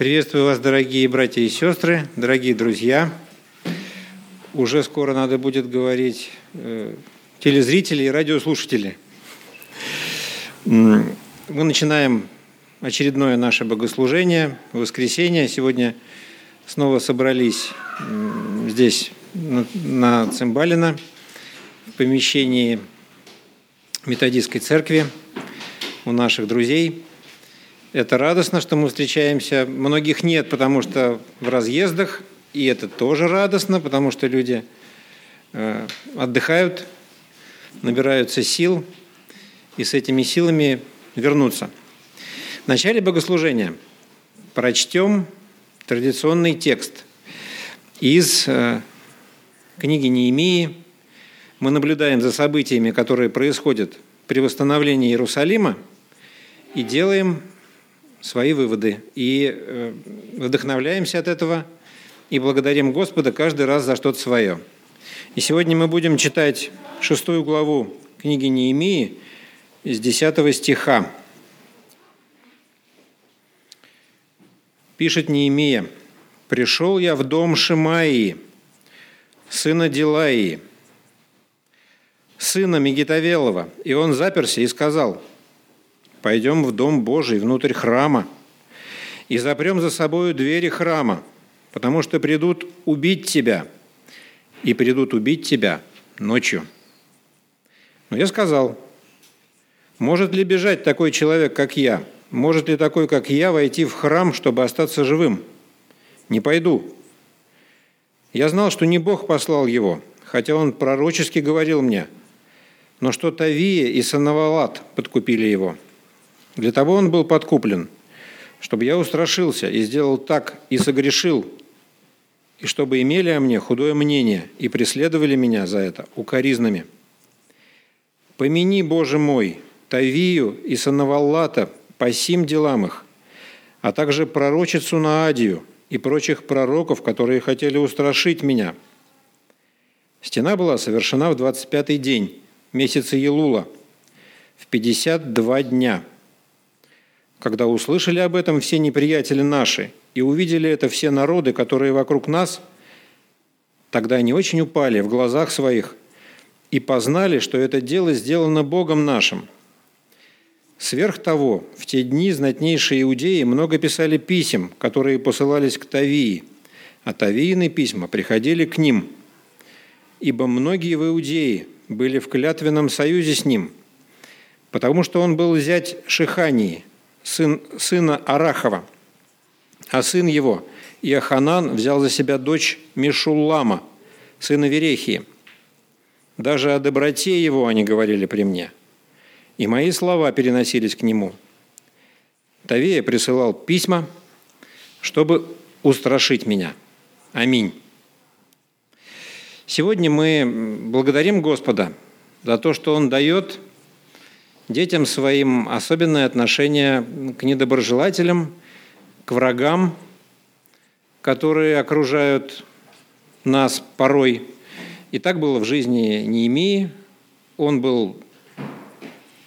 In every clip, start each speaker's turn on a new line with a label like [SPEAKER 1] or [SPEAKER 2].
[SPEAKER 1] Приветствую вас, дорогие братья и сестры, дорогие друзья. Уже скоро надо будет говорить э, телезрители и радиослушатели. Мы начинаем очередное наше богослужение, воскресенье. Сегодня снова собрались здесь, на, на Цимбалина, в помещении методистской церкви у наших друзей – это радостно, что мы встречаемся. Многих нет, потому что в разъездах, и это тоже радостно, потому что люди э, отдыхают, набираются сил, и с этими силами вернутся. В начале богослужения прочтем традиционный текст из э, книги Неемии. Мы наблюдаем за событиями, которые происходят при восстановлении Иерусалима, и делаем свои выводы. И э, вдохновляемся от этого и благодарим Господа каждый раз за что-то свое. И сегодня мы будем читать шестую главу книги Неемии с 10 стиха. Пишет Неемия, «Пришел я в дом Шимаии, сына Дилаии, сына Мегитавелова, и он заперся и сказал, пойдем в Дом Божий, внутрь храма, и запрем за собою двери храма, потому что придут убить тебя, и придут убить тебя ночью. Но я сказал, может ли бежать такой человек, как я? Может ли такой, как я, войти в храм, чтобы остаться живым? Не пойду. Я знал, что не Бог послал его, хотя он пророчески говорил мне, но что Тавия и Санавалат подкупили его – для того он был подкуплен, чтобы я устрашился и сделал так, и согрешил, и чтобы имели о мне худое мнение и преследовали меня за это укоризнами. Помяни, Боже мой, Тавию и Санаваллата по сим делам их, а также пророчицу Наадию и прочих пророков, которые хотели устрашить меня. Стена была совершена в 25-й день месяца Елула, в 52 дня – когда услышали об этом все неприятели наши и увидели это все народы, которые вокруг нас, тогда они очень упали в глазах своих и познали, что это дело сделано Богом нашим. Сверх того, в те дни знатнейшие иудеи много писали писем, которые посылались к Тавии, а Тавиины письма приходили к ним, ибо многие в Иудеи были в клятвенном союзе с ним, потому что он был зять Шихании – сын, сына Арахова, а сын его, Иоханан, взял за себя дочь Мишуллама, сына Верехии. Даже о доброте его они говорили при мне, и мои слова переносились к нему. Тавея присылал письма, чтобы устрашить меня. Аминь. Сегодня мы благодарим Господа за то, что Он дает детям своим особенное отношение к недоброжелателям, к врагам, которые окружают нас порой. И так было в жизни Неемии. Он был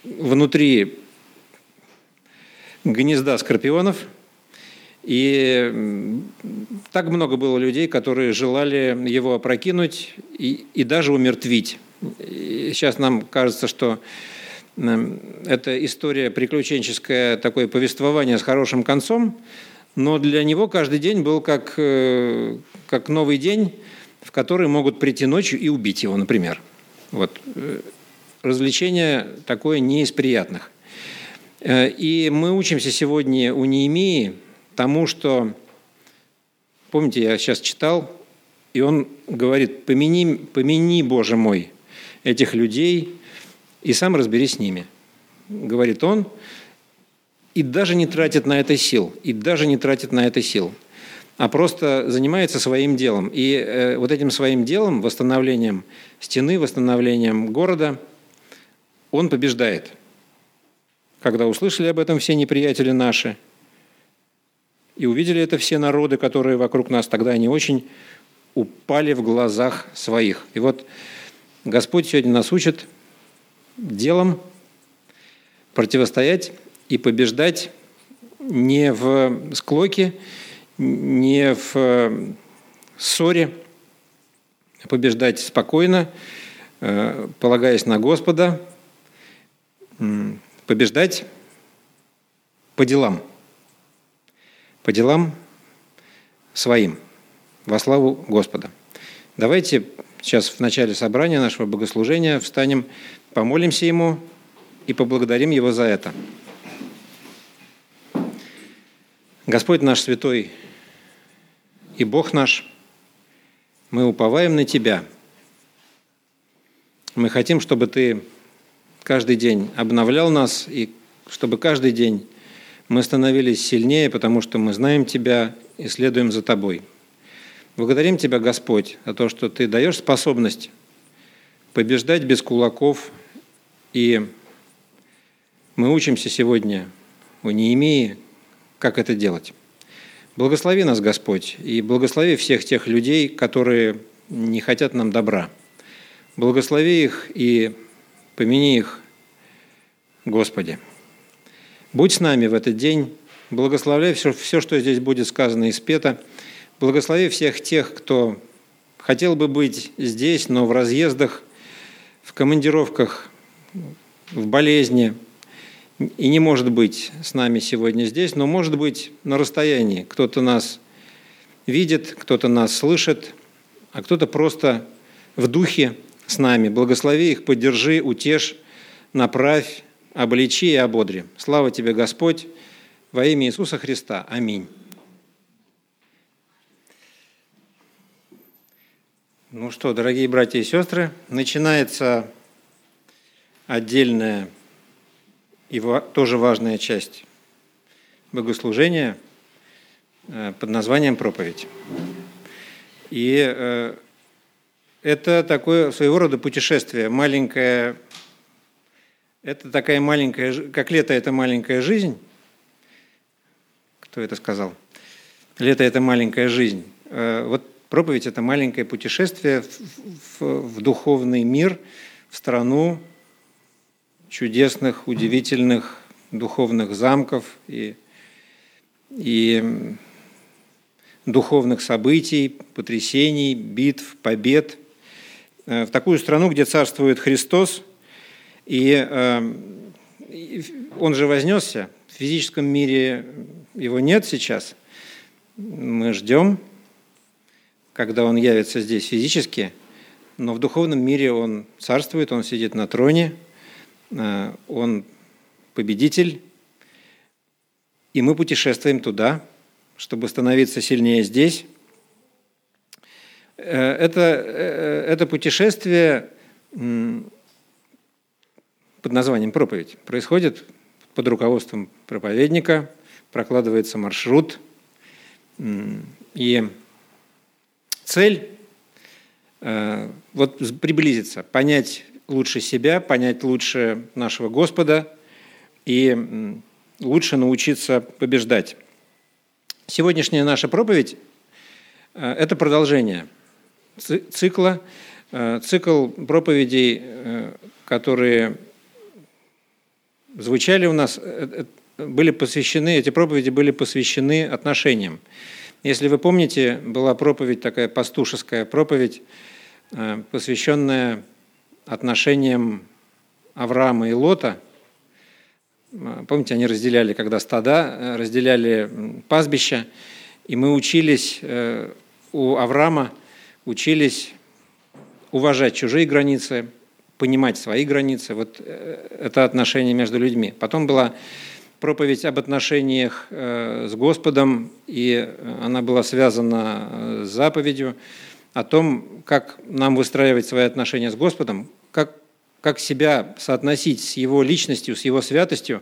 [SPEAKER 1] внутри гнезда скорпионов, и так много было людей, которые желали его опрокинуть и, и даже умертвить. И сейчас нам кажется, что это история приключенческая, такое повествование с хорошим концом, но для него каждый день был как, э, как новый день, в который могут прийти ночью и убить его, например. Вот. Э, развлечение такое не из приятных. Э, и мы учимся сегодня у Неемии тому, что, помните, я сейчас читал, и он говорит, помяни, помяни, Боже мой, этих людей, и сам разберись с ними, говорит он, и даже не тратит на это сил, и даже не тратит на это сил, а просто занимается своим делом. И э, вот этим своим делом, восстановлением стены, восстановлением города, он побеждает. Когда услышали об этом все неприятели наши, и увидели это все народы, которые вокруг нас, тогда они очень упали в глазах своих. И вот Господь сегодня нас учит делом противостоять и побеждать не в склоке, не в ссоре, побеждать спокойно, э, полагаясь на Господа, побеждать по делам, по делам своим, во славу Господа. Давайте сейчас в начале собрания нашего богослужения встанем, помолимся Ему и поблагодарим Его за это. Господь наш святой и Бог наш, мы уповаем на Тебя. Мы хотим, чтобы Ты каждый день обновлял нас, и чтобы каждый день мы становились сильнее, потому что мы знаем Тебя и следуем за Тобой. Благодарим Тебя, Господь, за то, что Ты даешь способность побеждать без кулаков, и мы учимся сегодня у Неемии, как это делать. Благослови нас, Господь, и благослови всех тех людей, которые не хотят нам добра. Благослови их и помяни их, Господи. Будь с нами в этот день, благословляй все, все, что здесь будет сказано и спето. Благослови всех тех, кто хотел бы быть здесь, но в разъездах, в командировках, в болезни – и не может быть с нами сегодня здесь, но может быть на расстоянии. Кто-то нас видит, кто-то нас слышит, а кто-то просто в духе с нами. Благослови их, поддержи, утешь, направь, обличи и ободри. Слава тебе, Господь, во имя Иисуса Христа. Аминь. Ну что, дорогие братья и сестры, начинается отдельная и тоже важная часть богослужения э, под названием проповедь. И э, это такое своего рода путешествие, маленькое, это такая маленькая, как лето – это маленькая жизнь. Кто это сказал? Лето – это маленькая жизнь. Э, вот проповедь – это маленькое путешествие в, в, в духовный мир, в страну, чудесных, удивительных духовных замков и, и духовных событий, потрясений, битв, побед. Э, в такую страну, где царствует Христос, и э, он же вознесся. В физическом мире его нет сейчас. Мы ждем, когда он явится здесь физически, но в духовном мире он царствует, он сидит на троне – он победитель, и мы путешествуем туда, чтобы становиться сильнее здесь. Э, это, э, это путешествие под названием проповедь происходит под руководством проповедника, прокладывается маршрут, и цель вот приблизиться, понять лучше себя, понять лучше нашего Господа и лучше научиться побеждать. Сегодняшняя наша проповедь э, – это продолжение цикла, э, цикл проповедей, э, которые звучали у нас, были посвящены, эти проповеди были посвящены отношениям. Если вы помните, была проповедь такая пастушеская проповедь, посвященная отношениям Авраама и Лота. Помните, они разделяли, когда стада, э, разделяли пастбища, и мы учились э, у Авраама, учились уважать чужие границы, понимать свои границы. Вот э, это отношение между людьми. Потом была проповедь об отношениях с Господом, и она была связана с заповедью о том, как нам выстраивать свои отношения с Господом, как, как себя соотносить с Его личностью, с Его святостью,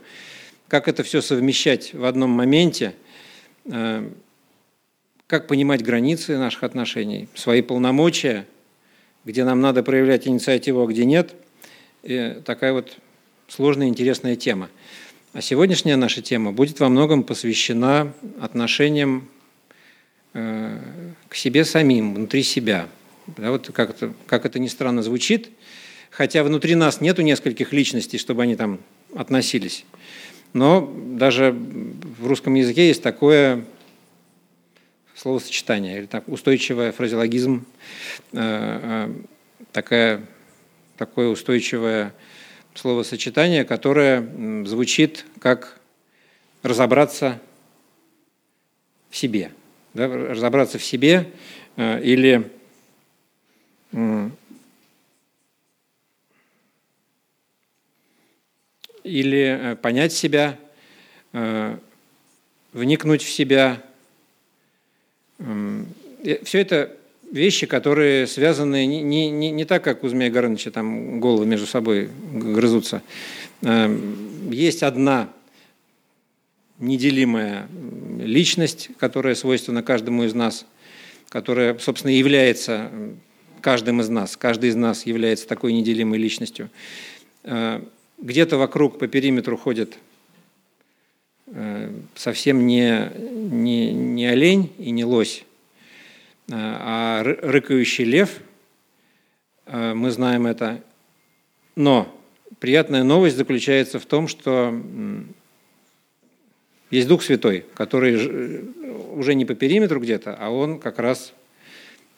[SPEAKER 1] как это все совмещать в одном моменте, э, как понимать границы наших отношений, свои полномочия, где нам надо проявлять инициативу, а где нет. И такая вот сложная интересная тема. А сегодняшняя наша тема будет во многом посвящена отношениям к себе самим, внутри себя. Да, вот как это, как это ни странно звучит, хотя внутри нас нету нескольких личностей, чтобы они там относились. Но даже в русском языке есть такое словосочетание, или так, устойчивый фразеологизм, такая, такое устойчивое словосочетание, которое звучит как разобраться в себе. Да, разобраться в себе э, или или э, понять себя, э, вникнуть в себя. Все это вещи, которые связаны не, не, не так, как у Змея Горыныча, там головы между собой грызутся. Эм, есть одна неделимая личность, которая свойственна каждому из нас, которая, собственно, является каждым из нас. Каждый из нас является такой неделимой личностью. Э, где-то вокруг по периметру ходит э, совсем не, не, не олень и не лось, а рыкающий лев, э, мы знаем это. Но приятная новость заключается в том, что есть Дух Святой, который уже не по периметру где-то, а он как раз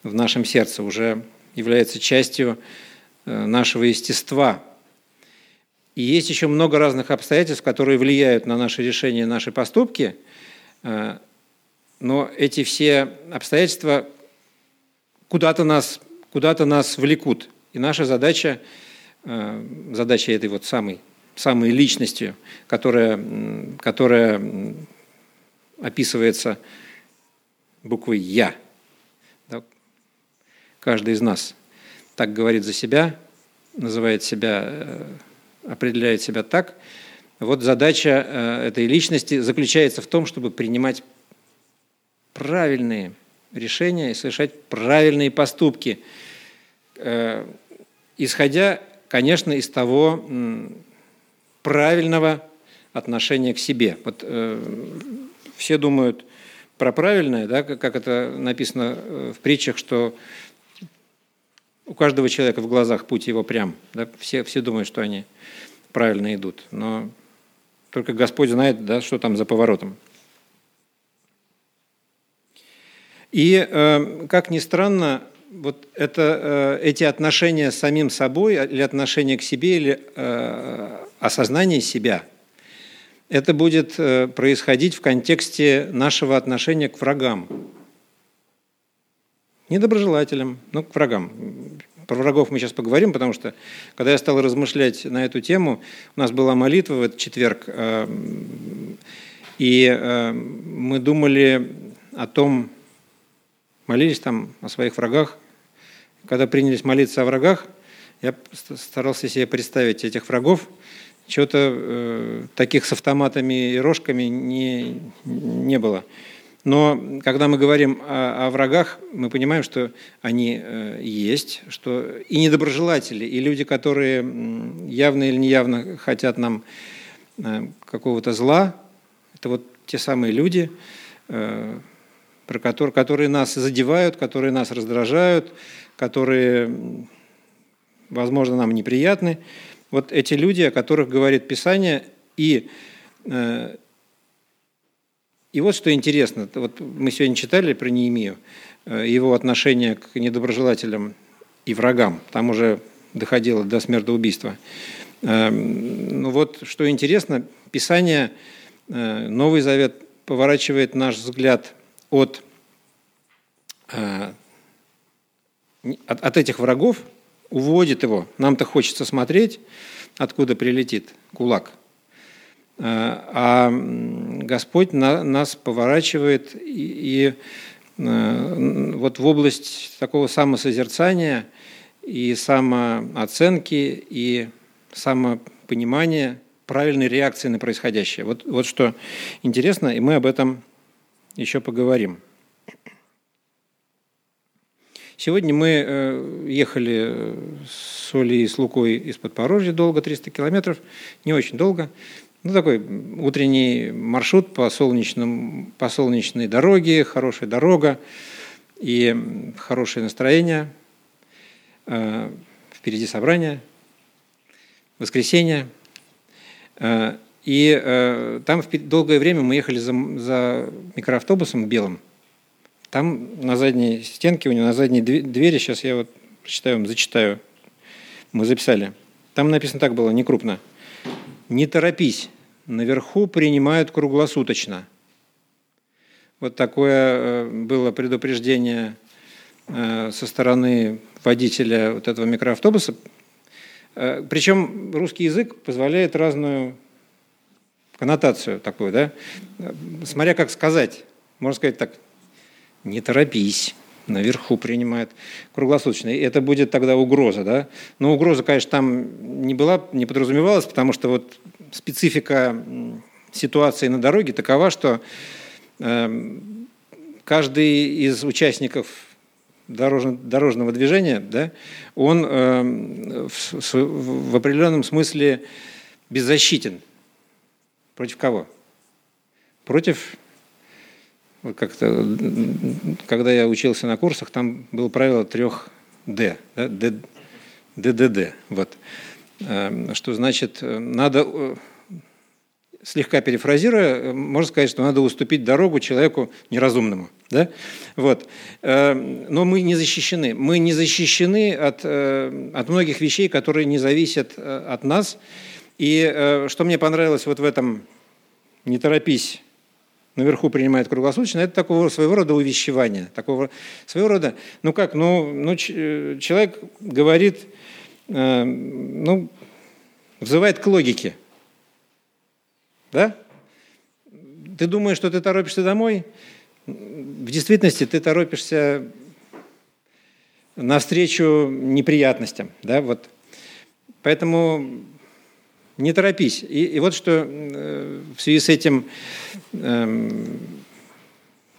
[SPEAKER 1] в нашем сердце уже является частью э, нашего естества. И есть еще много разных обстоятельств, которые влияют на наши решения, наши поступки, э, но эти все обстоятельства куда-то нас, куда-то нас влекут. И наша задача, э, задача этой вот самой, самой личностью, которая, которая описывается буквой «Я». Каждый из нас так говорит за себя, называет себя, э, определяет себя так. Вот задача э, этой личности заключается в том, чтобы принимать правильные решения и совершать правильные поступки, э, исходя, конечно, из того правильного отношения к себе. Вот э, все думают про правильное, да, как это написано э, в притчах, что у каждого человека в глазах путь его прям. Да, все, все думают, что они правильно идут. Но только Господь знает, да, что там за поворотом. И, э, как ни странно, вот это, э, эти отношения с самим собой, или отношения к себе, или э, осознание себя, это будет происходить в контексте нашего отношения к врагам. Недоброжелателям, но к врагам. Про врагов мы сейчас поговорим, потому что, когда я стал размышлять на эту тему, у нас была молитва в этот четверг, и мы думали о том, молились там о своих врагах. Когда принялись молиться о врагах, я старался себе представить этих врагов. Чего-то э, таких с автоматами и рожками не, не было. Но когда мы говорим о, о врагах, мы понимаем, что они э, есть, что и недоброжелатели, и люди, которые явно или неявно хотят нам э, какого-то зла, это вот те самые люди, э, про которые, которые нас задевают, которые нас раздражают, которые, возможно, нам неприятны. Вот эти люди, о которых говорит Писание, и, э, и вот что интересно, вот мы сегодня читали про Неемию, э, его отношение к недоброжелателям и врагам, там уже доходило до смертоубийства. Э, ну вот что интересно, Писание, Новый Завет поворачивает наш взгляд от, э, от, от этих врагов, уводит его. Нам-то хочется смотреть, откуда прилетит кулак. Э, а Господь нас поворачивает и, и э, вот в область такого самосозерцания и самооценки и самопонимания правильной реакции на происходящее. Вот, вот что интересно, и мы об этом еще поговорим. Сегодня мы э, ехали с Олей и с Лукой из Подпорожья долго, 300 километров, не очень долго. Ну, такой утренний маршрут по, солнечным, по солнечной дороге, хорошая дорога и хорошее настроение. Э, впереди собрание, воскресенье. Э, И э, там долгое время мы ехали за, за микроавтобусом белым. Там на задней стенке, у него на задней двери, сейчас я вот прочитаю зачитаю, мы записали. Там написано так было, не крупно. «Не торопись, наверху принимают круглосуточно». Вот такое э, было предупреждение э, со стороны водителя вот этого микроавтобуса. Э, Причем русский язык позволяет разную коннотацию такую, да? Смотря как сказать. Можно сказать так, не торопись, наверху принимает круглосуточно. И это будет тогда угроза, да? Но угроза, конечно, там не была, не подразумевалась, потому что вот специфика ситуации на дороге такова, что э, каждый из участников дорожного движения, да, он э, в, в определенном смысле беззащитен. Против кого? Против как-то, когда я учился на курсах, там было правило трех Д, да, Д, ДДД. Вот. Эм, что значит, э, надо, э, слегка перефразируя, можно сказать, что надо уступить дорогу человеку неразумному. Да? Вот. Но мы не защищены. Мы не защищены от, э, от многих вещей, которые не зависят от нас. И что мне понравилось вот в этом «не торопись», наверху принимает круглосуточно, это такого своего рода увещевание, такого своего рода, ну как, ну, ну э, человек говорит, э, ну, взывает к логике, да? Ты думаешь, что ты торопишься домой? В действительности ты торопишься навстречу неприятностям, да, вот. Поэтому не торопись. И, и вот что э, в связи с этим, эм,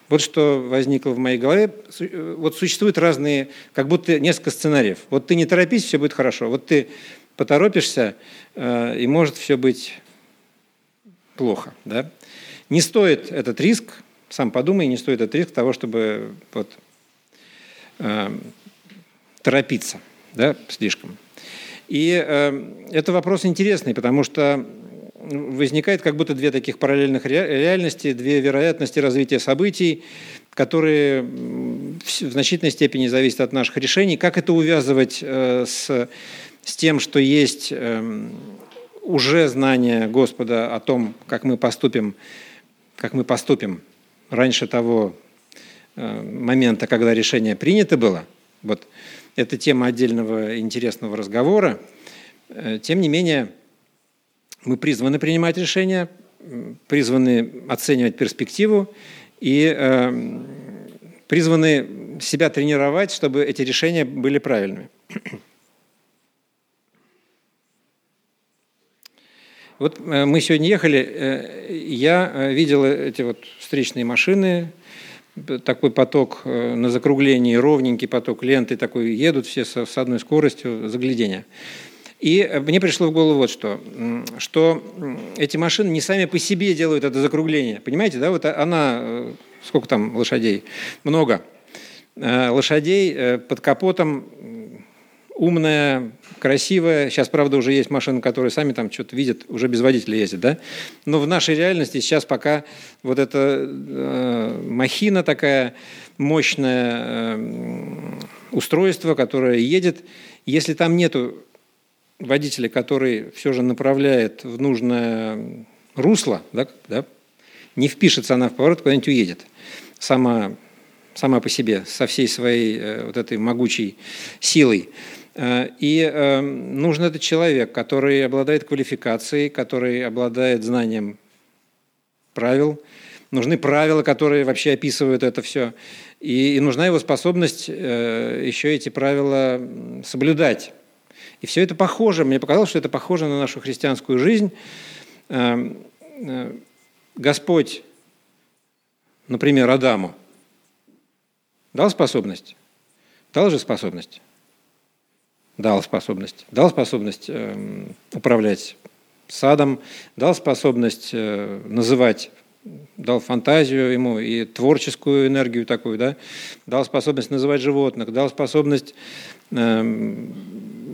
[SPEAKER 1] вот что возникло в моей голове. Э, вот существуют разные, как будто несколько сценариев. Вот ты не торопись, все будет хорошо. Вот ты поторопишься, э, и может все быть плохо. Да? Не стоит этот риск, сам подумай, не стоит этот риск того, чтобы вот, э, торопиться да, слишком. И э, это вопрос интересный, потому что возникает как будто две таких параллельных реальности, две вероятности развития событий, которые в значительной степени зависят от наших решений. Как это увязывать э, с, с тем, что есть э, уже знание Господа о том, как мы поступим, как мы поступим раньше того э, момента, когда решение принято было? Вот это тема отдельного интересного разговора. Э, тем не менее, мы призваны принимать решения, призваны оценивать перспективу и э, призваны себя тренировать, чтобы эти решения были правильными. Вот э, мы сегодня ехали, я видел эти вот встречные машины, такой поток э, на закруглении, ровненький поток ленты такой, едут все с одной скоростью заглядения. И э, мне пришло в голову вот что, что эти машины не сами по себе делают это закругление. Понимаете, да, вот она, э, сколько там лошадей? Много. Лошадей под капотом умная, красивая. Сейчас, правда, уже есть машины, которые сами там что-то видят, уже без водителя ездят, да? Но в нашей реальности сейчас пока вот эта э, махина такая мощное э, устройство, которое едет, если там нету водителя, который все же направляет в нужное русло, да, да, не впишется она в поворот, куда-нибудь уедет. Сама, сама по себе, со всей своей э, вот этой могучей силой. Э, и э, нужен этот человек, который обладает квалификацией, который обладает знанием правил. Нужны правила, которые вообще описывают это все. И, нужна его способность э, еще эти правила соблюдать. И все это похоже, мне показалось, что это похоже на нашу христианскую жизнь. Господь, например, Адаму дал способность? Дал же способность дал способность. Дал способность э, управлять садом, дал способность э, называть, дал фантазию ему и творческую энергию такую, да, дал способность называть животных, дал способность э,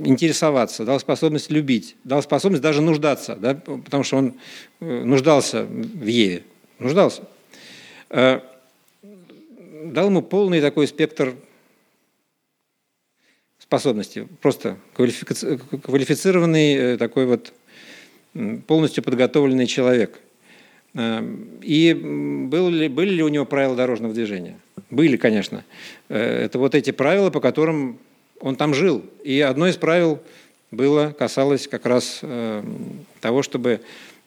[SPEAKER 1] интересоваться, дал способность любить, дал способность даже нуждаться, да, потому что он э, нуждался в Еве, нуждался. Э, дал ему полный такой спектр способностей, просто квалифицированный э, такой вот полностью подготовленный человек. И были ли, были ли у него правила дорожного движения? Были, конечно. Это вот эти правила, по которым он там жил. И одно из правил было, касалось как раз э, того, чтобы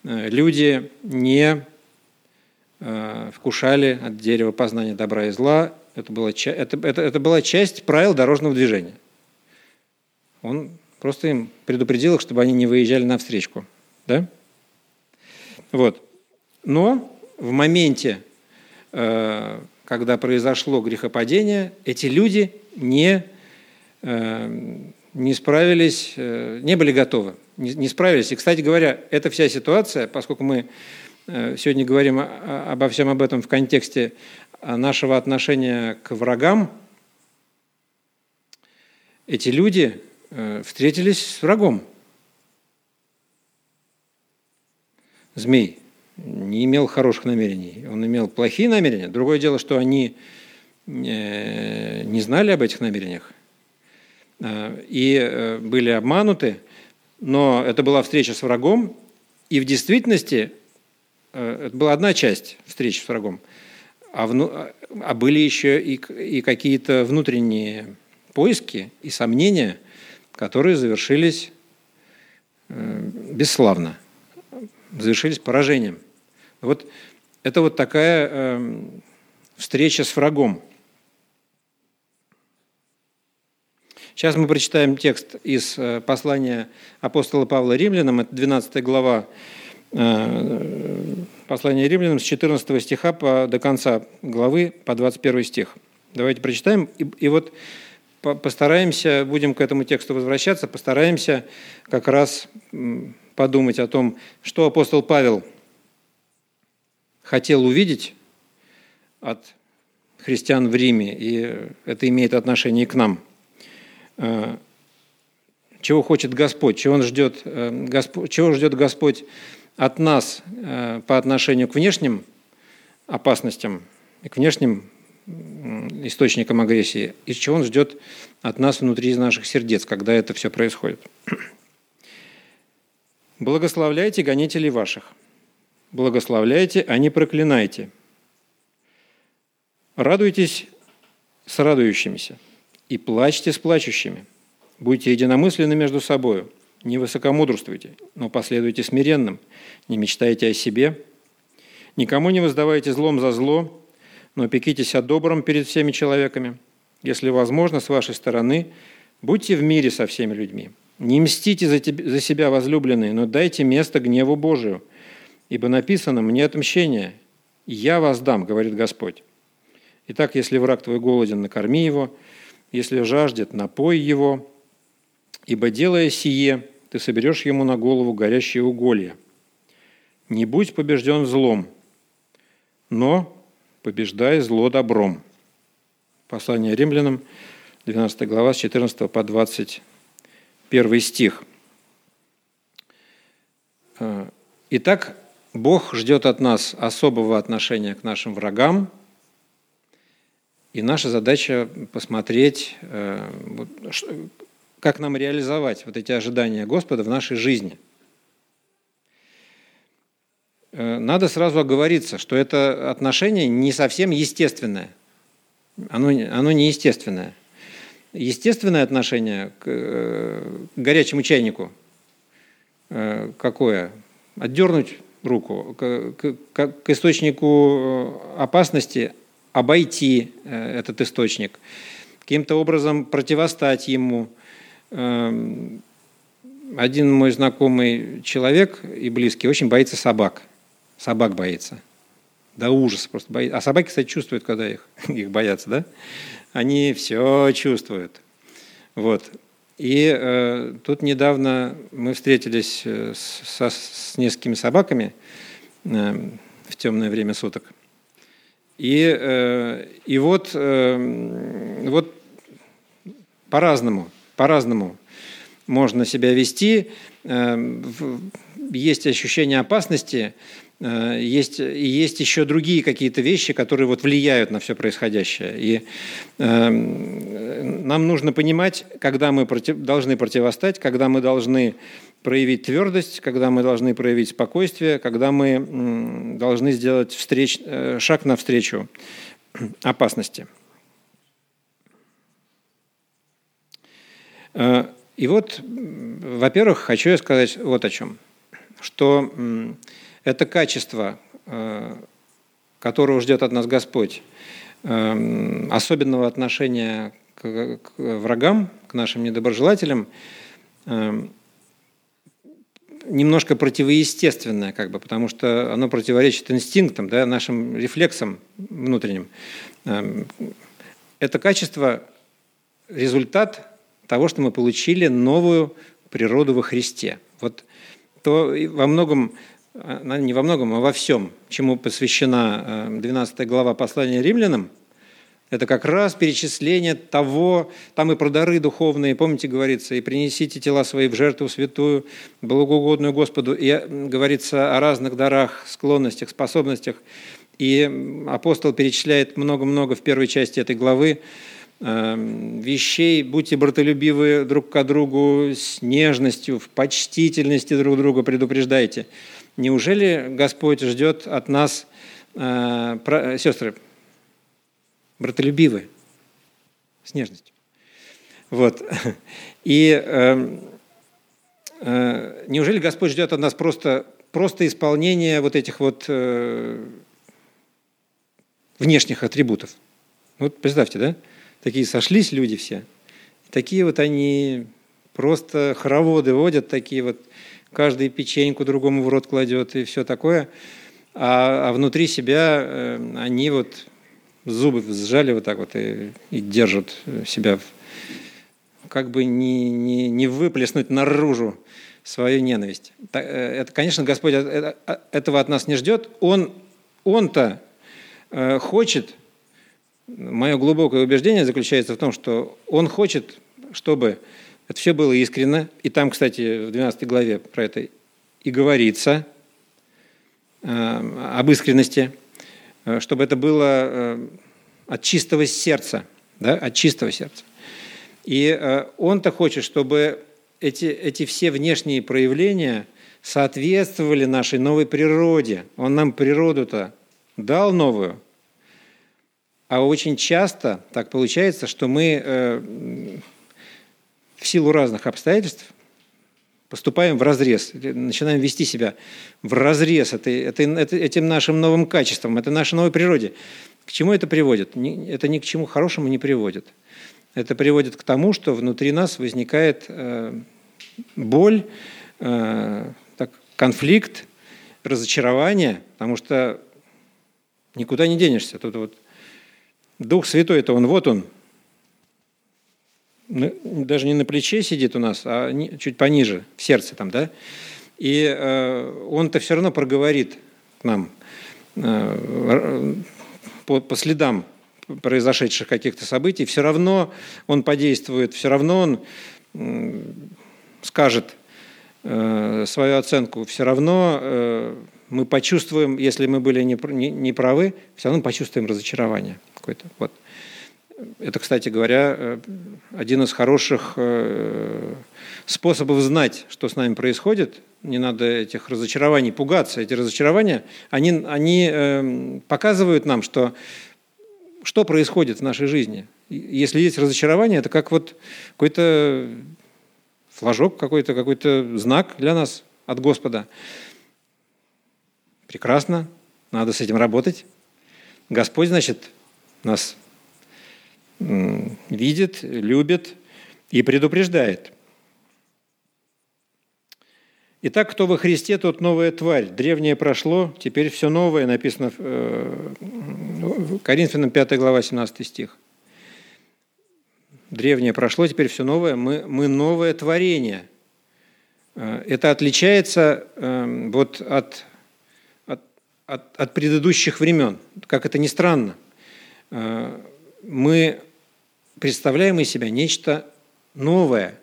[SPEAKER 1] э, люди не э, вкушали от дерева познания добра и зла. Это была, это, это, это была часть правил дорожного движения. Он просто им предупредил их, чтобы они не выезжали на встречку. Да? Вот. Но в моменте, когда произошло грехопадение, эти люди не Э, не справились, э, не были готовы, не справились. И, кстати говоря, эта вся ситуация, поскольку мы э, сегодня говорим обо всем об этом в контексте нашего отношения к врагам, эти люди встретились с врагом. Змей не имел хороших намерений, он имел плохие намерения. Другое дело, что они не знали об этих намерениях Э, и э, были обмануты, но это была встреча с врагом, и в действительности э, это была одна часть встречи с врагом, а, вну, а были еще и, и какие-то внутренние поиски и сомнения, которые завершились бесславно, завершились поражением. Вот это вот такая встреча с врагом – Сейчас мы прочитаем текст из э, послания апостола Павла римлянам, это 12 глава э, послания римлянам с 14 стиха по, до конца главы по 21 стих. Давайте прочитаем. И, и вот постараемся, будем к этому тексту возвращаться, постараемся как раз подумать о том, что апостол Павел хотел увидеть от христиан в Риме, и это имеет отношение к нам – Э, чего хочет Господь, чего, он ждет, э, Господь, чего ждет Господь от нас э, по отношению к внешним опасностям и к внешним источникам агрессии, и чего Он ждет от нас внутри наших сердец, когда это все происходит. Благословляйте гонителей ваших. Благословляйте, а не проклинайте. Радуйтесь с радующимися и плачьте с плачущими. Будьте единомысленны между собою, не высокомудрствуйте, но последуйте смиренным, не мечтайте о себе, никому не воздавайте злом за зло, но пекитесь о добром перед всеми человеками. Если возможно, с вашей стороны, будьте в мире со всеми людьми. Не мстите за, тебя, за себя, возлюбленные, но дайте место гневу Божию, ибо написано «Мне отмщение, я вас дам», говорит Господь. Итак, если враг твой голоден, накорми его – если жаждет, напой его, ибо делая сие, ты соберешь ему на голову горящие уголья. Не будь побежден злом, но побеждай зло добром. Послание римлянам, 12 глава, с 14 по 21 стих. Итак, Бог ждет от нас особого отношения к нашим врагам – и наша задача посмотреть, э, как нам реализовать вот эти ожидания Господа в нашей жизни. Э, надо сразу оговориться, что это отношение не совсем естественное. Оно, оно не естественное. Естественное отношение к, э, к горячему чайнику какое? Отдернуть руку. К, к, к источнику опасности обойти э, этот источник, каким-то образом противостать ему. Эм, один мой знакомый человек и близкий очень боится собак. Собак боится. До ужаса просто боится. А собаки, кстати, чувствуют, когда их, их боятся, да? Они все чувствуют. Вот. И э, тут недавно мы встретились э, с, с несколькими собаками э, в темное время суток. И, э, и вот, э, вот по-разному, по-разному можно себя вести, есть ощущение опасности, есть, и есть еще другие какие-то вещи, которые вот влияют на все происходящее. И э, нам нужно понимать, когда мы против, должны противостать, когда мы должны проявить твердость, когда мы должны проявить спокойствие, когда мы должны сделать встреч, э, шаг навстречу опасности. Э, и вот, во-первых, хочу я сказать вот о чем. Что это качество, э, которого ждет от нас Господь, особенного отношения к врагам, к нашим недоброжелателям, немножко противоестественное, как бы, потому что оно противоречит инстинктам, да, нашим рефлексам внутренним. Это качество – результат того, что мы получили новую природу во Христе. Вот то во многом, э, не во многом, а во всем, чему посвящена 12 э, глава послания римлянам – это как раз перечисление того, там и про дары духовные, помните, говорится, и принесите тела свои в жертву святую, благоугодную Господу, и говорится о разных дарах, склонностях, способностях. И апостол перечисляет много-много в первой части этой главы эм, вещей, будьте братолюбивы друг к другу с нежностью, в почтительности друг друга предупреждайте. Неужели Господь ждет от нас, э, сестры, братолюбивы, с нежностью. Вот. И э, э, неужели Господь ждет от нас просто, просто исполнения вот этих вот э, внешних атрибутов? Вот представьте, да? Такие сошлись люди все. Такие вот они просто хороводы водят, такие вот каждый печеньку другому в рот кладет и все такое. А, а внутри себя э, они вот зубы сжали вот так вот и, и держат себя, как бы не, не, не выплеснуть наружу свою ненависть. Э, это, конечно, Господь этого от нас не ждет. Он, Он-то э, хочет, мое глубокое убеждение заключается в том, что Он хочет, чтобы это все было искренно. И там, кстати, в 12 главе про это и говорится э, об искренности – Э, чтобы это было э, от чистого сердца, да, от чистого сердца. И он-то хочет, чтобы эти, эти все внешние проявления соответствовали нашей новой природе. Он нам природу-то дал новую. А очень часто так получается, что мы в силу разных обстоятельств поступаем в разрез, начинаем вести себя в разрез этой, этой, этим нашим новым качеством, этой нашей новой природе. К чему это приводит? Это ни к чему хорошему не приводит. Это приводит к тому, что внутри нас возникает э, боль, э, конфликт, разочарование, потому что никуда не денешься. Тут вот Дух Святой, это он, вот он, даже не на плече сидит у нас, а чуть пониже, в сердце там, да, и э, он-то все равно проговорит к нам э, по, по следам произошедших каких-то событий, все равно он подействует, все равно он скажет э, свою оценку, все равно мы почувствуем, если мы были не, не, не все равно почувствуем разочарование какое-то. Вот. Это, кстати говоря, э, один из хороших э, способов знать, что с нами происходит. Не надо этих разочарований пугаться. Эти разочарования, они, они э, показывают нам, что, что происходит в нашей жизни. Если есть разочарование, это как вот какой-то флажок, какой-то какой знак для нас от Господа. Прекрасно, надо с этим работать. Господь, значит, нас видит, любит и предупреждает. Итак, кто во Христе, тот новая тварь. Древнее прошло, теперь все новое, написано в э, Коринфянам 5 глава 17 стих. Древнее прошло, теперь все новое. Мы, мы новое творение. Э, это отличается э, вот от, от, от, от предыдущих времен. Как это ни странно мы представляем из себя нечто новое.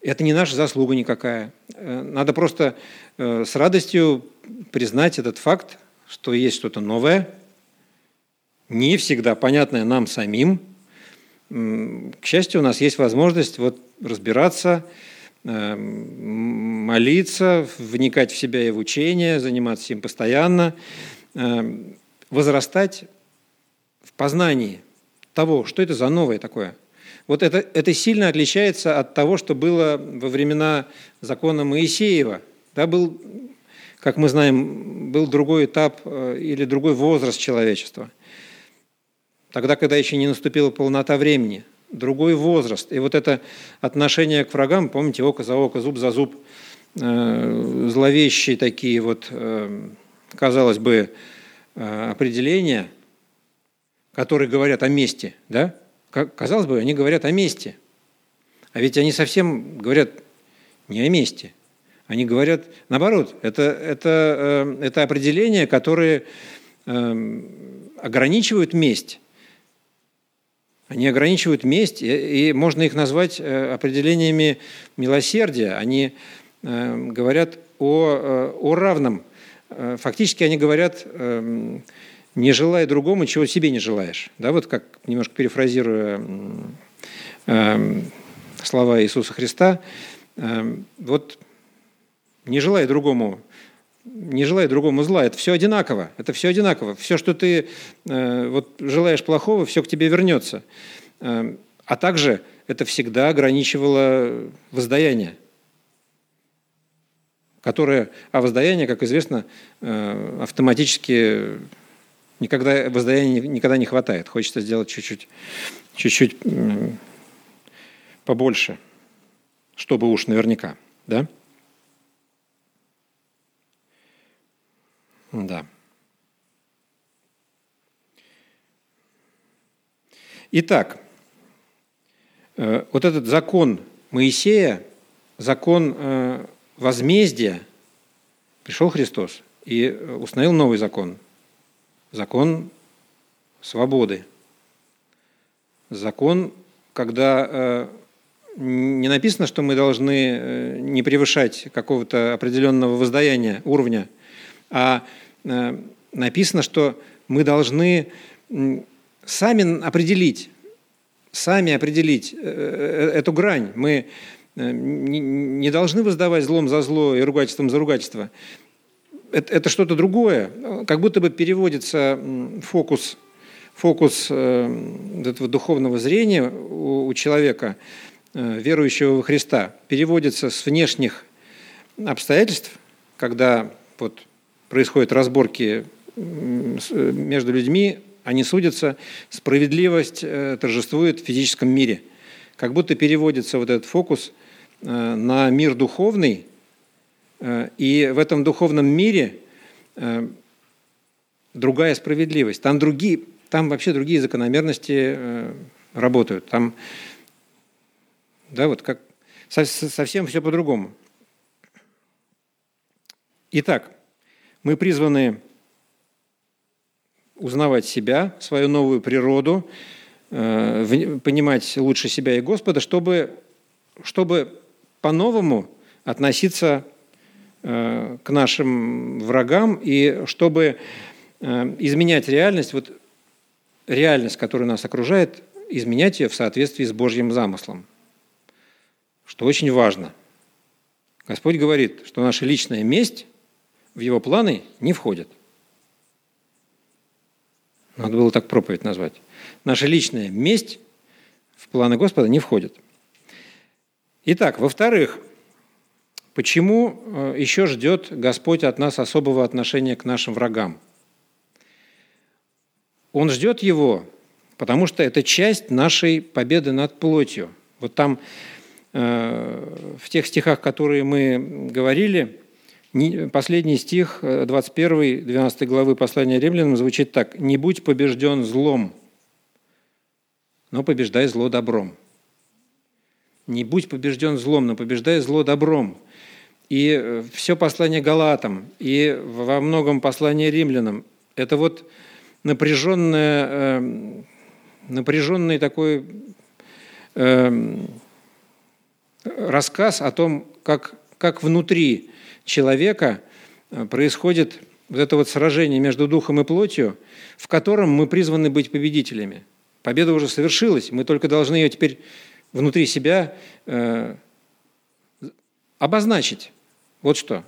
[SPEAKER 1] Это не наша заслуга никакая. Э, надо просто э, с радостью признать этот факт, что есть что-то новое, не всегда понятное нам самим. К счастью, у нас есть возможность вот разбираться, э, молиться, вникать в себя и в учение, заниматься им постоянно, возрастать в познании того, что это за новое такое. Вот это, это сильно отличается от того, что было во времена закона Моисеева. Да, был, как мы знаем, был другой этап э, или другой возраст человечества. Тогда, когда еще не наступила полнота времени, другой возраст. И вот это отношение к врагам, помните, око за око, зуб за зуб, э, зловещие такие вот, э, казалось бы, определения – которые говорят о месте, да? Казалось бы, они говорят о месте. А ведь они совсем говорят не о месте. Они говорят, наоборот, это, это, э, это определения, которые э, ограничивают месть. Они ограничивают месть, и, можно их назвать э, определениями милосердия. Они говорят о, о равном. Фактически они говорят эм, не желая другому, чего себе не желаешь. Да, вот как, немножко перефразируя э, слова Иисуса Христа, э, вот не желая другому, не желая другому зла, это все одинаково, это все одинаково. Все, что ты э, вот, желаешь плохого, все к тебе вернется. Э, а также это всегда ограничивало воздаяние которое, а воздаяние, как известно, э, автоматически Никогда воздаяния никогда не хватает. Хочется сделать чуть-чуть, чуть-чуть побольше, чтобы уж наверняка, да? Да. Итак, э, вот этот закон Моисея, закон э, возмездия, пришел Христос и установил новый закон – закон свободы. Закон, когда э, не написано, что мы должны э, не превышать какого-то определенного воздаяния, уровня, а э, написано, что мы должны сами определить, сами определить эту грань. Мы не должны воздавать злом за зло и ругательством за ругательство это, это что-то другое. Как будто бы переводится фокус, фокус э, этого духовного зрения у, у человека, э, верующего во Христа, переводится с внешних обстоятельств, когда вот происходят разборки между людьми, они судятся, справедливость э, торжествует в физическом мире. Как будто переводится вот этот фокус на мир духовный – Э, и в этом духовном мире э, другая справедливость. Там, другие, там вообще другие закономерности э, работают. Там, да, вот как совсем все по-другому. Итак, мы призваны узнавать себя, свою новую природу, понимать лучше себя и Господа, чтобы, чтобы по-новому относиться Э, к нашим врагам, и чтобы э, изменять реальность, вот реальность, которая нас окружает, изменять ее в соответствии с Божьим замыслом, что очень важно. Господь говорит, что наша личная месть в Его планы не входит. Надо было так проповедь назвать. Наша личная месть в планы Господа не входит. Итак, во-вторых, Почему э, еще ждет Господь от нас особого отношения к нашим врагам? Он ждет его, потому что это часть нашей победы над плотью. Вот там э, в тех стихах, которые мы говорили, последний стих 21 12 главы послания римлянам звучит так. «Не будь побежден злом, но побеждай зло добром». Не будь побежден злом, но побеждай зло добром. И э, все послание Галатам, и во многом послание римлянам – это вот напряженное, эм, напряженный такой эм, рассказ о том, как, как внутри человека происходит вот это вот сражение между духом и плотью, в котором мы призваны быть победителями. Победа уже совершилась, мы только должны ее теперь внутри себя э, обозначить. Вот что.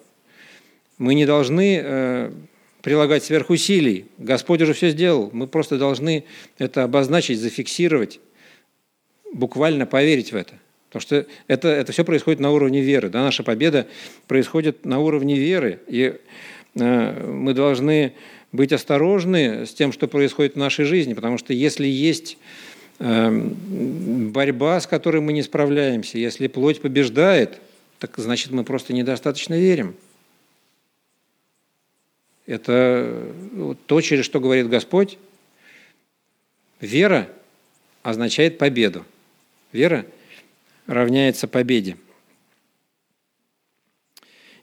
[SPEAKER 1] Мы не должны э, прилагать сверхусилий. Господь уже все сделал. Мы просто должны это обозначить, зафиксировать, буквально поверить в это. Потому что это, это все происходит на уровне веры. Да? Наша победа происходит на уровне веры. И э, мы должны быть осторожны с тем, что происходит в нашей жизни. Потому что если есть э, борьба, с которой мы не справляемся, если плоть побеждает, так значит мы просто недостаточно верим. Это то, через что говорит Господь. Вера означает победу. Вера равняется победе.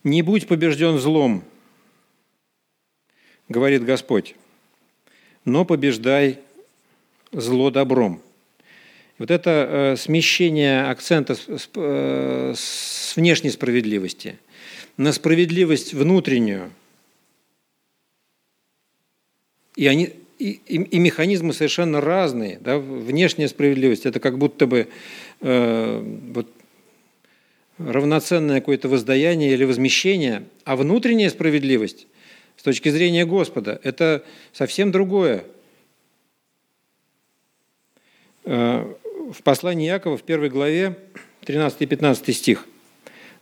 [SPEAKER 1] «Не будь побежден злом, — говорит Господь, — но побеждай зло добром». Вот это э, смещение акцента с, э, с внешней справедливости на справедливость внутреннюю – и, они, и, и, и механизмы совершенно разные. Да? Внешняя справедливость – это как будто бы э, вот, равноценное какое-то воздаяние или возмещение, а внутренняя справедливость с точки зрения Господа – это совсем другое. Э, в послании Якова в первой главе 13-15 стих –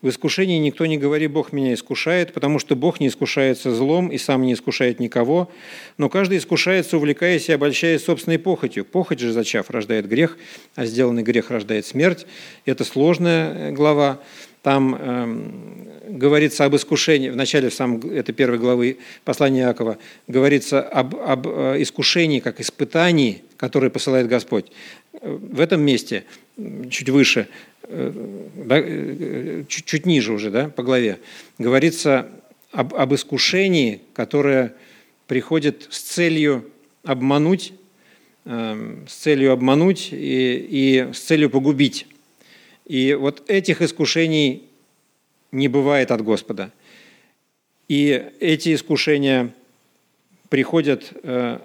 [SPEAKER 1] в искушении никто не говори, Бог меня искушает, потому что Бог не искушается злом и сам не искушает никого, но каждый искушается, увлекаясь и обольщаясь собственной похотью. Похоть же, зачав, рождает грех, а сделанный грех рождает смерть. Это сложная э, глава. Там э, говорится об искушении, в начале в самом, это первой главы послания Иакова, говорится об, об э, искушении как испытании, которое посылает Господь. В этом месте, чуть выше, Э, да, э, чуть, чуть ниже уже, да, по главе, говорится об, об искушении, которое приходит с целью обмануть, э, с целью обмануть и, и с целью погубить. И вот этих искушений не бывает от Господа. И эти искушения приходят э,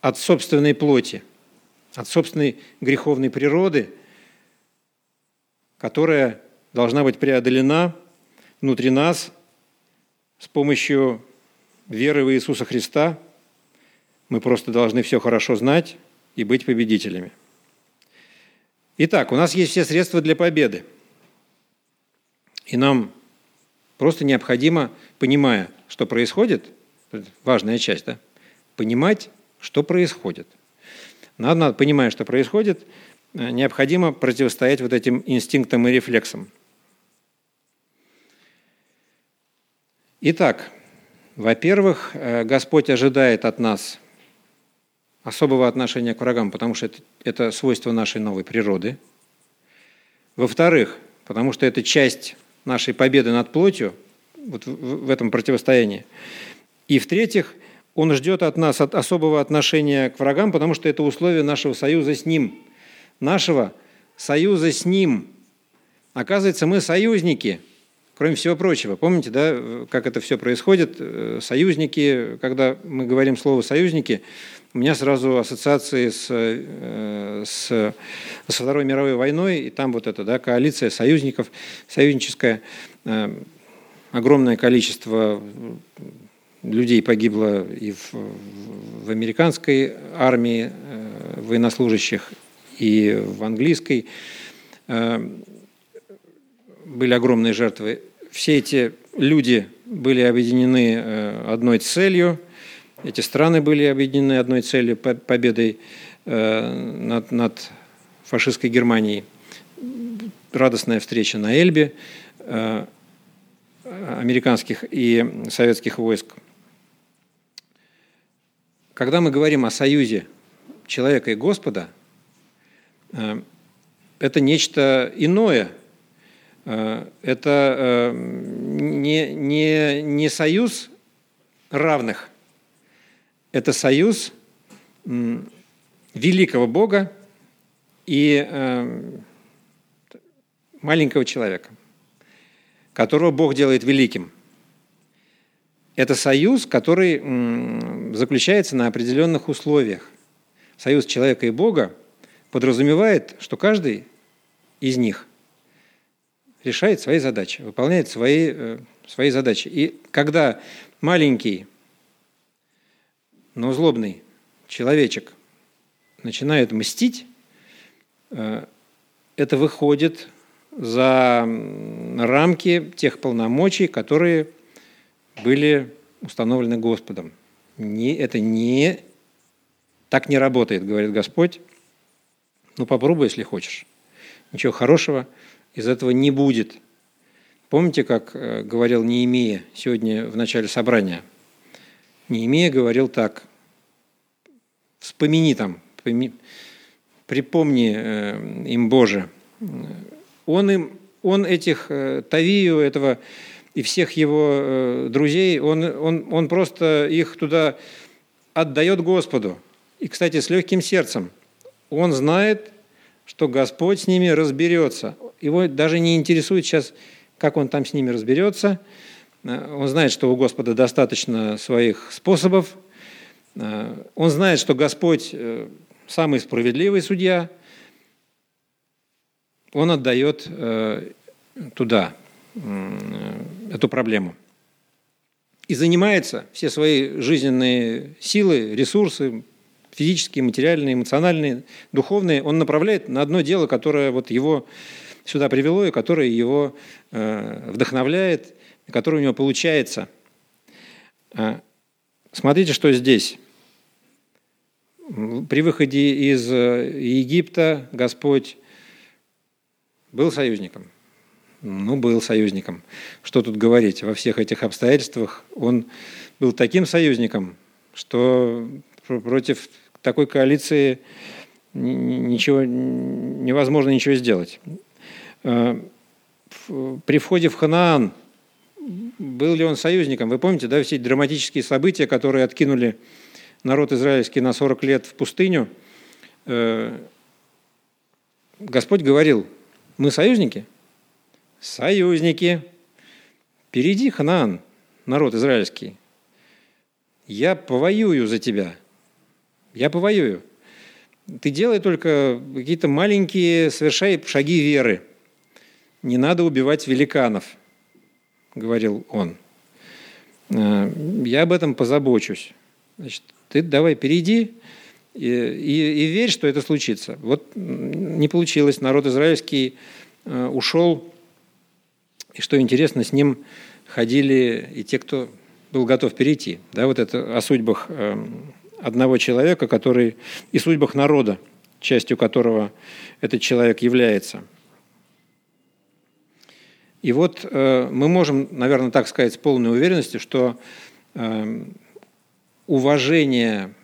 [SPEAKER 1] от собственной плоти, от собственной греховной природы – которая должна быть преодолена внутри нас с помощью веры в Иисуса Христа. Мы просто должны все хорошо знать и быть победителями. Итак, у нас есть все средства для победы. И нам просто необходимо, понимая, что происходит, важная часть, да, понимать, что происходит. Надо, надо понимая, что происходит, Э, необходимо противостоять вот этим инстинктам и рефлексам. Итак, во-первых, э, Господь ожидает от нас особого отношения к врагам, потому что это, это свойство нашей новой природы. Во-вторых, потому что это часть нашей победы над плотью вот в, в этом противостоянии. И в-третьих, Он ждет от нас от особого отношения к врагам, потому что это условие нашего союза с Ним – нашего союза с Ним. Оказывается, мы союзники, кроме всего прочего. Помните, да, как это все происходит? Э, союзники, когда мы говорим слово «союзники», у меня сразу ассоциации с, э, с, со Второй мировой войной, и там вот эта да, коалиция союзников, союзническая, э, огромное количество людей погибло и в, в американской армии военнослужащих, и в английской э, были огромные жертвы. Все эти люди были объединены э, одной целью, эти страны были объединены одной целью, победой э, над, над фашистской Германией. Радостная встреча на Эльбе американских и советских войск. Когда мы говорим о союзе человека и Господа – Э, это нечто иное. Э, это э, не, не, не союз равных, это союз великого Бога и маленького человека, которого Бог делает великим. Это союз, который заключается на определенных условиях. Союз человека и Бога подразумевает, что каждый из них решает свои задачи, выполняет свои, э, свои задачи. И когда маленький, но злобный человечек начинает мстить, э, это выходит за рамки тех полномочий, которые были установлены Господом. Не, это не так не работает, говорит Господь. Ну попробуй, если хочешь. Ничего хорошего из этого не будет. Помните, как э, говорил Неемия сегодня в начале собрания? Неемия говорил так. Вспомини там, припомни э, им Боже, он, им, он этих, э, Тавию, этого и всех его э, друзей, он, он, он просто их туда отдает Господу. И, кстати, с легким сердцем. Он знает, что Господь с ними разберется. Его даже не интересует сейчас, как он там с ними разберется. Он знает, что у Господа достаточно своих способов. Он знает, что Господь самый справедливый судья, он отдает э, туда эту проблему. И занимается все свои жизненные силы, ресурсы, физические, материальные, эмоциональные, духовные, он направляет на одно дело, которое вот его сюда привело и которое его э, вдохновляет, которое у него получается. Смотрите, что здесь. При выходе из э, Египта Господь был союзником? Ну, был союзником. Что тут говорить? Во всех этих обстоятельствах он был таким союзником, что против такой коалиции ничего, невозможно ничего сделать. Э, при входе в Ханаан был ли он союзником? Вы помните, да, все эти драматические события, которые откинули народ израильский на 40 лет в пустыню? Э, Господь говорил – мы союзники? Союзники. Перейди, Ханаан, народ израильский. Я повоюю за тебя. Я повоюю. Ты делай только какие-то маленькие, совершай шаги веры. Не надо убивать великанов, говорил он. «Э, я об этом позабочусь. Значит, ты давай перейди, и, и, и верь, что это случится. Вот не получилось, народ израильский э, ушел, и что интересно, с ним ходили и те, кто был готов перейти. Да, вот это о судьбах э, одного человека, который и судьбах народа, частью которого этот человек является. И вот э, мы можем, наверное, так сказать с полной уверенностью, что уважение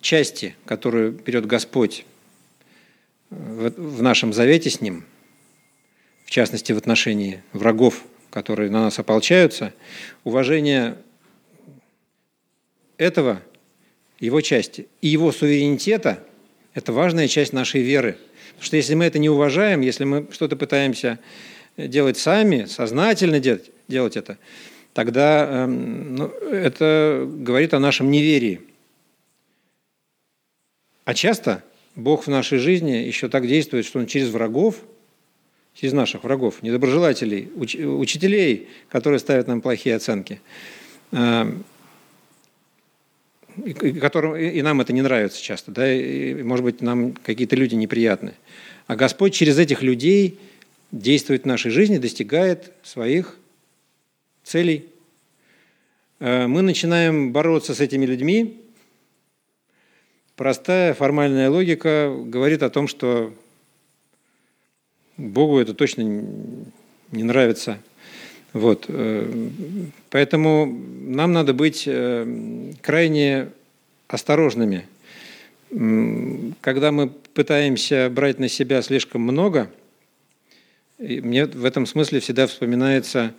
[SPEAKER 1] части, которую берет Господь в нашем завете с Ним, в частности в отношении врагов, которые на нас ополчаются, уважение этого, его части и его суверенитета – это важная часть нашей веры. Потому что если мы это не уважаем, если мы что-то пытаемся делать сами, сознательно делать, делать это, тогда эм, ну, это говорит о нашем неверии – а часто Бог в нашей жизни еще так действует, что Он через врагов, через наших врагов, недоброжелателей, уч, учителей, которые ставят нам плохие оценки, э, и, которым, и нам это не нравится часто, да, и, может быть, нам какие-то люди неприятны. А Господь через этих людей действует в нашей жизни, достигает своих целей. Э, мы начинаем бороться с этими людьми, простая формальная логика говорит о том, что Богу это точно не нравится. Вот. Э, поэтому нам надо быть э, крайне осторожными. Когда мы пытаемся брать на себя слишком много, мне в этом смысле всегда вспоминается,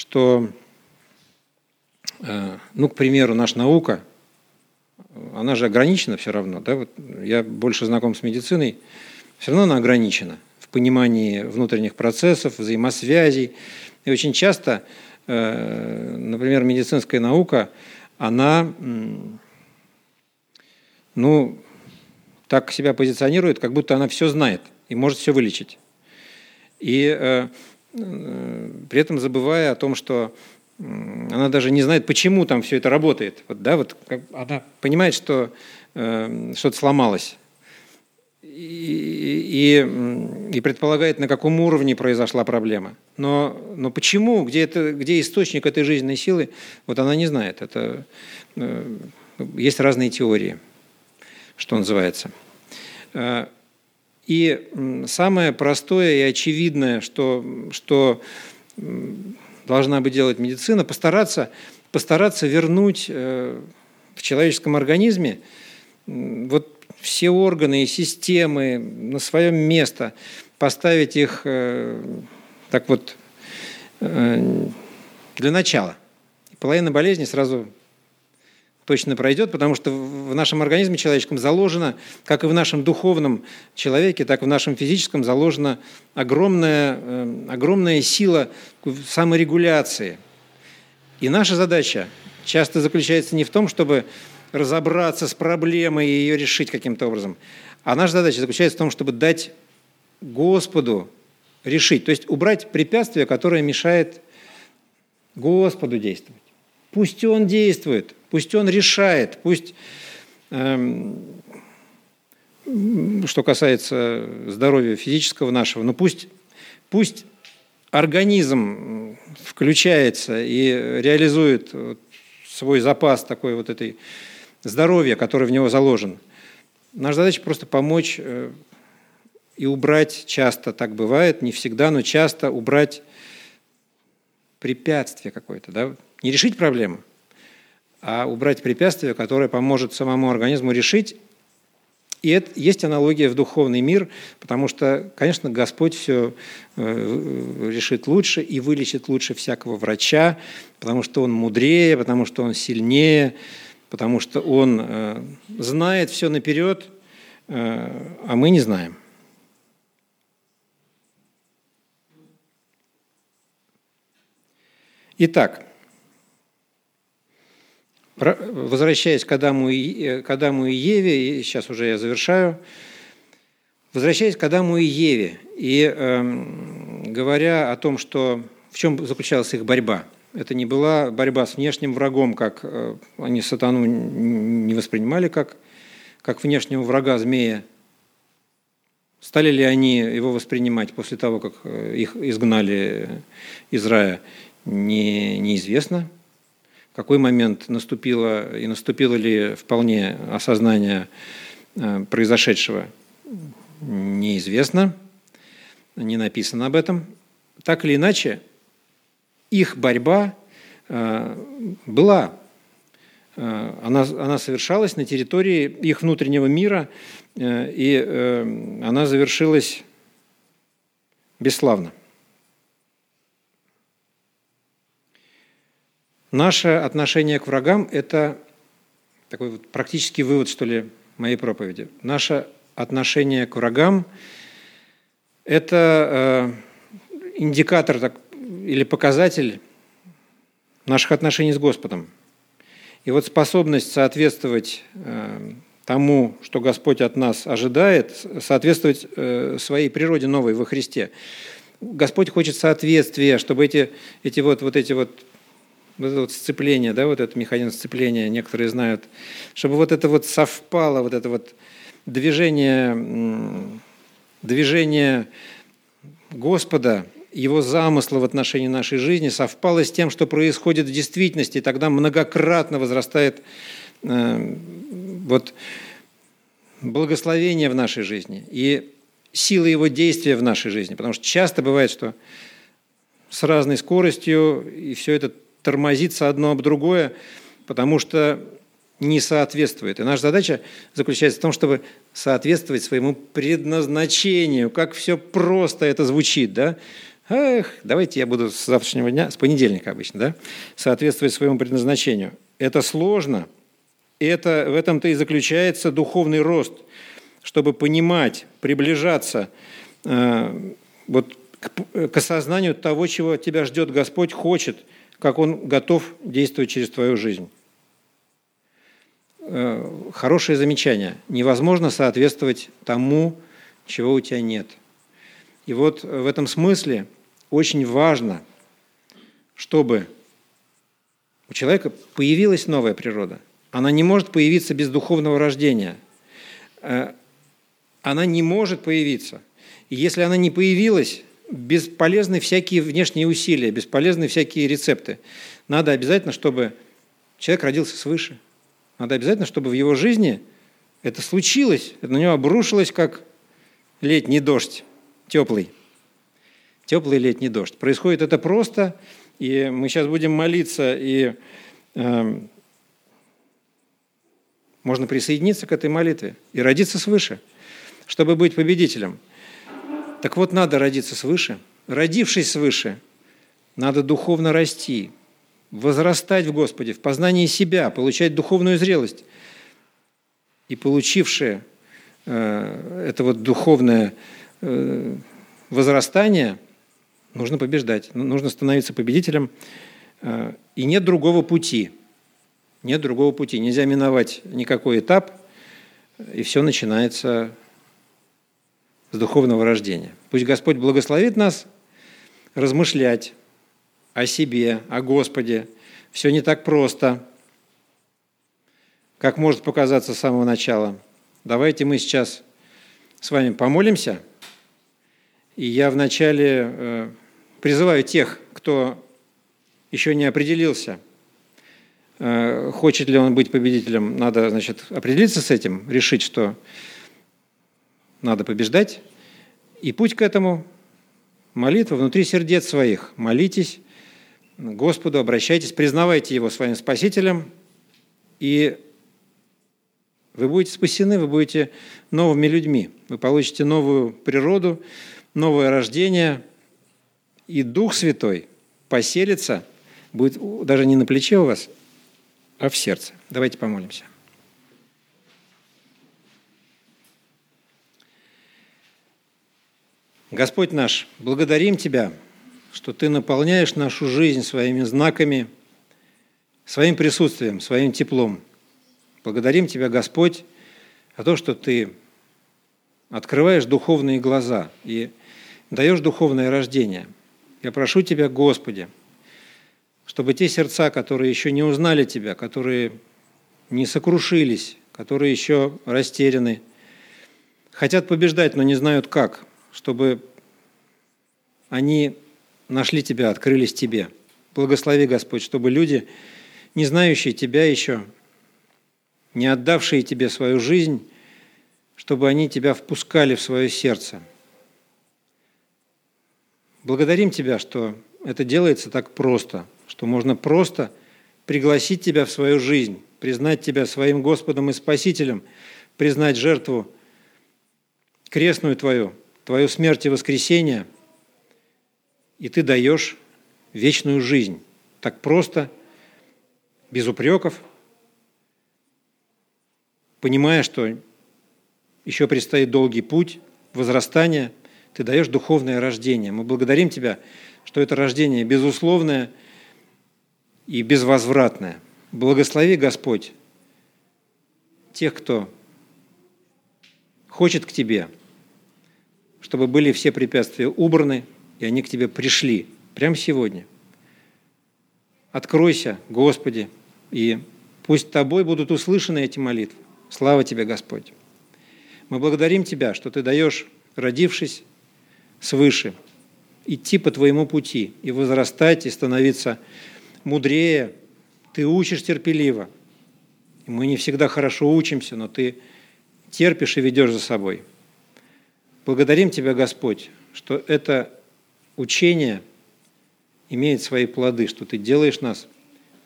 [SPEAKER 1] что, э, ну, к примеру, наша наука – она же ограничена все равно. Да? Вот я больше знаком с медициной, все равно она ограничена понимании внутренних процессов, взаимосвязей. И очень часто, э, например, медицинская наука, она ну, так себя позиционирует, как будто она все знает и может все вылечить. И э, при этом забывая о том, что она даже не знает, почему там все это работает. Вот, да, вот, как, она понимает, что э, что-то сломалось. И, и, и предполагает, на каком уровне произошла проблема. Но, но почему, где, это, где источник этой жизненной силы, вот она не знает. Это, э, есть разные теории что называется. Э, и самое простое и очевидное, что, что должна бы делать медицина, постараться, постараться вернуть э, в человеческом организме вот все органы и системы на свое место, поставить их э, так вот для начала. Половина болезни сразу точно пройдет, потому что в нашем организме человеческом заложено, как и в нашем духовном человеке, так и в нашем физическом заложена огромная, э, огромная сила саморегуляции. И наша задача часто заключается не в том, чтобы разобраться с проблемой и ее решить каким-то образом, а наша задача заключается в том, чтобы дать Господу решить, то есть убрать препятствие, которое мешает Господу действовать. Пусть Он действует, пусть Он решает, пусть, эм, что касается здоровья физического нашего, но пусть, пусть организм включается и реализует свой запас такой вот этой здоровья, который в него заложен. Наша задача просто помочь э, и убрать, часто так бывает, не всегда, но часто убрать препятствие какое-то, да, не решить проблему, а убрать препятствие, которое поможет самому организму решить. И это есть аналогия в духовный мир, потому что, конечно, Господь все э, решит лучше и вылечит лучше всякого врача, потому что Он мудрее, потому что Он сильнее, потому что Он э, знает все наперед, э, а мы не знаем. Итак, возвращаясь к Адаму и, э, к Адаму и Еве, и сейчас уже я завершаю, возвращаясь к Адаму и Еве, и э, говоря о том, что в чем заключалась их борьба. Это не была борьба с внешним врагом, как э, они сатану не воспринимали как, как внешнего врага змея. Стали ли они его воспринимать после того, как э, их изгнали из рая, не, неизвестно какой момент наступило и наступило ли вполне осознание э, произошедшего, неизвестно, не написано об этом. Так или иначе, их борьба э, была, э, она, она совершалась на территории их внутреннего мира, и она завершилась бесславно. Наше отношение к врагам – это такой вот практический вывод, что ли, моей проповеди. Наше отношение к врагам – это э, индикатор так, или показатель наших отношений с Господом. И вот способность соответствовать э, тому, что Господь от нас ожидает, соответствовать э, своей природе новой во Христе. Господь хочет соответствия, чтобы эти, эти вот, вот эти вот вот это вот сцепление, да, вот этот механизм сцепления, некоторые знают, чтобы вот это вот совпало, вот это вот движение, движение Господа, его замысла в отношении нашей жизни совпало с тем, что происходит в действительности, и тогда многократно возрастает э, вот благословение в нашей жизни и сила его действия в нашей жизни. Потому что часто бывает, что с разной скоростью, и все это тормозится одно об другое, потому что не соответствует. И наша задача заключается в том, чтобы соответствовать своему предназначению. Как все просто это звучит, да? Эх, давайте я буду с завтрашнего дня, с понедельника обычно, да, соответствовать своему предназначению. Это сложно. Это, в этом-то и заключается духовный рост, чтобы понимать, приближаться э, вот к, к осознанию того, чего тебя ждет Господь, хочет, как Он готов действовать через твою жизнь. Э, хорошее замечание. Невозможно соответствовать тому, чего у тебя нет. И вот в этом смысле очень важно, чтобы у человека появилась новая природа. Она не может появиться без духовного рождения. Э, она не может появиться. И если она не появилась, бесполезны всякие внешние усилия, бесполезны всякие рецепты. Надо обязательно, чтобы человек родился свыше. Надо обязательно, чтобы в его жизни это случилось, это на него обрушилось, как летний дождь, теплый. Теплый летний дождь. Происходит это просто, и мы сейчас будем молиться, и э, можно присоединиться к этой молитве и родиться свыше, чтобы быть победителем. Так вот, надо родиться свыше. Родившись свыше, надо духовно расти, возрастать в Господе, в познании себя, получать духовную зрелость. И получившее э, это вот духовное э, возрастание – Нужно побеждать, ну, нужно становиться победителем. Э, и нет другого пути. Нет другого пути. Нельзя миновать никакой этап, и все начинается с духовного рождения. Пусть Господь благословит нас размышлять о себе, о Господе. Все не так просто, как может показаться с самого начала. Давайте мы сейчас с вами помолимся. И я вначале э, призываю тех, кто еще не определился, э, хочет ли он быть победителем, надо, значит, определиться с этим, решить, что надо побеждать. И путь к этому – молитва внутри сердец своих. Молитесь Господу, обращайтесь, признавайте Его своим Спасителем, и вы будете спасены, вы будете новыми людьми, вы получите новую природу, новое рождение – и Дух Святой поселится, будет даже не на плече у вас, а в сердце. Давайте помолимся. Господь наш, благодарим Тебя, что Ты наполняешь нашу жизнь своими знаками, своим присутствием, своим теплом. Благодарим Тебя, Господь, за то, что Ты открываешь духовные глаза и даешь духовное рождение – я прошу Тебя, Господи, чтобы те сердца, которые еще не узнали Тебя, которые не сокрушились, которые еще растеряны, хотят побеждать, но не знают как, чтобы они нашли Тебя, открылись Тебе. Благослови, Господь, чтобы люди, не знающие Тебя еще, не отдавшие Тебе свою жизнь, чтобы они Тебя впускали в свое сердце – Благодарим Тебя, что это делается так просто, что можно просто пригласить Тебя в свою жизнь, признать Тебя своим Господом и Спасителем, признать жертву крестную Твою, Твою смерть и воскресение, и Ты даешь вечную жизнь. Так просто, без упреков, понимая, что еще предстоит долгий путь возрастания – ты даешь духовное рождение. Мы благодарим Тебя, что это рождение безусловное и безвозвратное. Благослови, Господь, тех, кто хочет к Тебе, чтобы были все препятствия убраны, и они к Тебе пришли прямо сегодня. Откройся, Господи, и пусть Тобой будут услышаны эти молитвы. Слава Тебе, Господь! Мы благодарим Тебя, что Ты даешь, родившись, свыше, идти по твоему пути и возрастать, и становиться мудрее. Ты учишь терпеливо. Мы не всегда хорошо учимся, но ты терпишь и ведешь за собой. Благодарим Тебя, Господь, что это учение имеет свои плоды, что Ты делаешь нас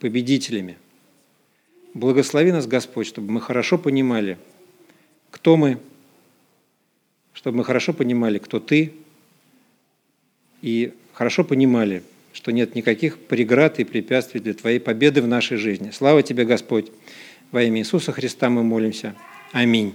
[SPEAKER 1] победителями. Благослови нас, Господь, чтобы мы хорошо понимали, кто мы, чтобы мы хорошо понимали, кто Ты – и хорошо понимали, что нет никаких преград и препятствий для Твоей победы в нашей жизни. Слава Тебе, Господь! Во имя Иисуса Христа мы молимся. Аминь.